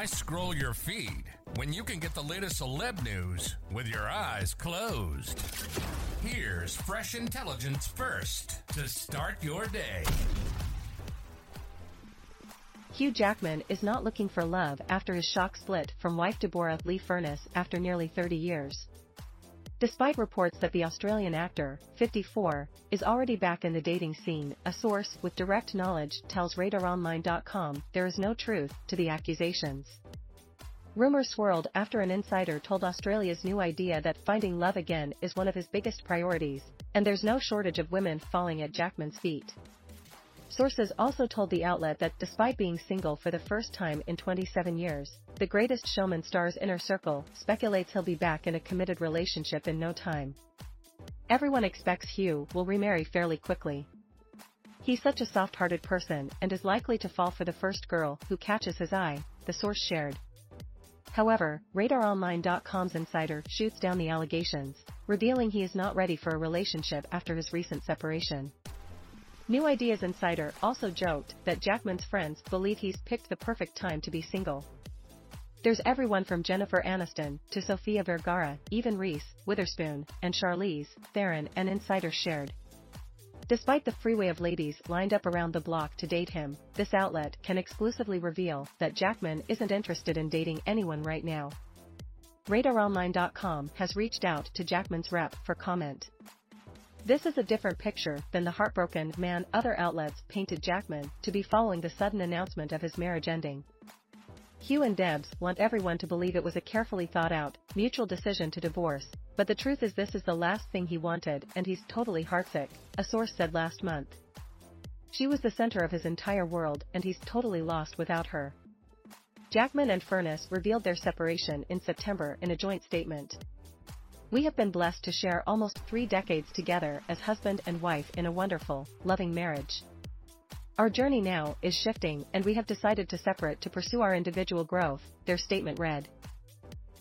Why scroll your feed when you can get the latest celeb news with your eyes closed? Here's fresh intelligence first to start your day. Hugh Jackman is not looking for love after his shock split from wife Deborra Lee Furness after nearly 30 years. Despite reports that the Australian actor, 54, is already back in the dating scene, a source with direct knowledge tells RadarOnline.com there is no truth to the accusations. Rumors swirled after an insider told Australia's new idea that finding love again is one of his biggest priorities, and there's no shortage of women falling at Jackman's feet. Sources also told the outlet that despite being single for the first time in 27 years, the greatest showman star's inner circle speculates he'll be back in a committed relationship in no time. Everyone expects Hugh will remarry fairly quickly. He's such a soft-hearted person and is likely to fall for the first girl who catches his eye, the source shared. However, RadarOnline.com's insider shoots down the allegations, revealing he is not ready for a relationship after his recent separation. New Ideas Insider also joked that Jackman's friends believe he's picked the perfect time to be single. There's everyone from Jennifer Aniston to Sofia Vergara, even Reese, Witherspoon, and Charlize Theron and Insider shared. Despite the freeway of ladies lined up around the block to date him, this outlet can exclusively reveal that Jackman isn't interested in dating anyone right now. RadarOnline.com has reached out to Jackman's rep for comment. This is a different picture than the heartbroken man other outlets painted Jackman to be following the sudden announcement of his marriage ending. Hugh and Debs want everyone to believe it was a carefully thought out, mutual decision to divorce, but the truth is this is the last thing he wanted and he's totally heartsick, a source said last month. She was the center of his entire world and he's totally lost without her. Jackman and Furness revealed their separation in September in a joint statement. We have been blessed to share almost three decades together as husband and wife in a wonderful, loving marriage. Our journey now is shifting and we have decided to separate to pursue our individual growth, their statement read.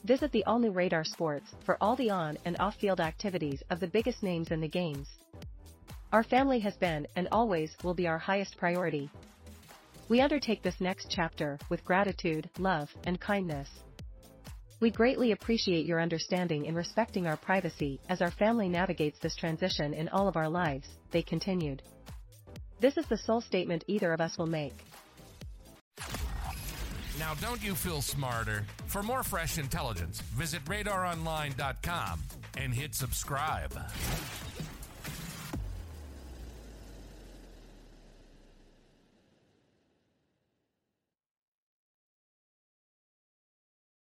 Visit the all-new Radar Sports for all the on and off-field activities of the biggest names in the games. Our family has been and always will be our highest priority. We undertake this next chapter with gratitude, love, and kindness. We greatly appreciate your understanding in respecting our privacy as our family navigates this transition in all of our lives, they continued. This is the sole statement either of us will make. Now, don't you feel smarter? For more fresh intelligence, visit radaronline.com and hit subscribe.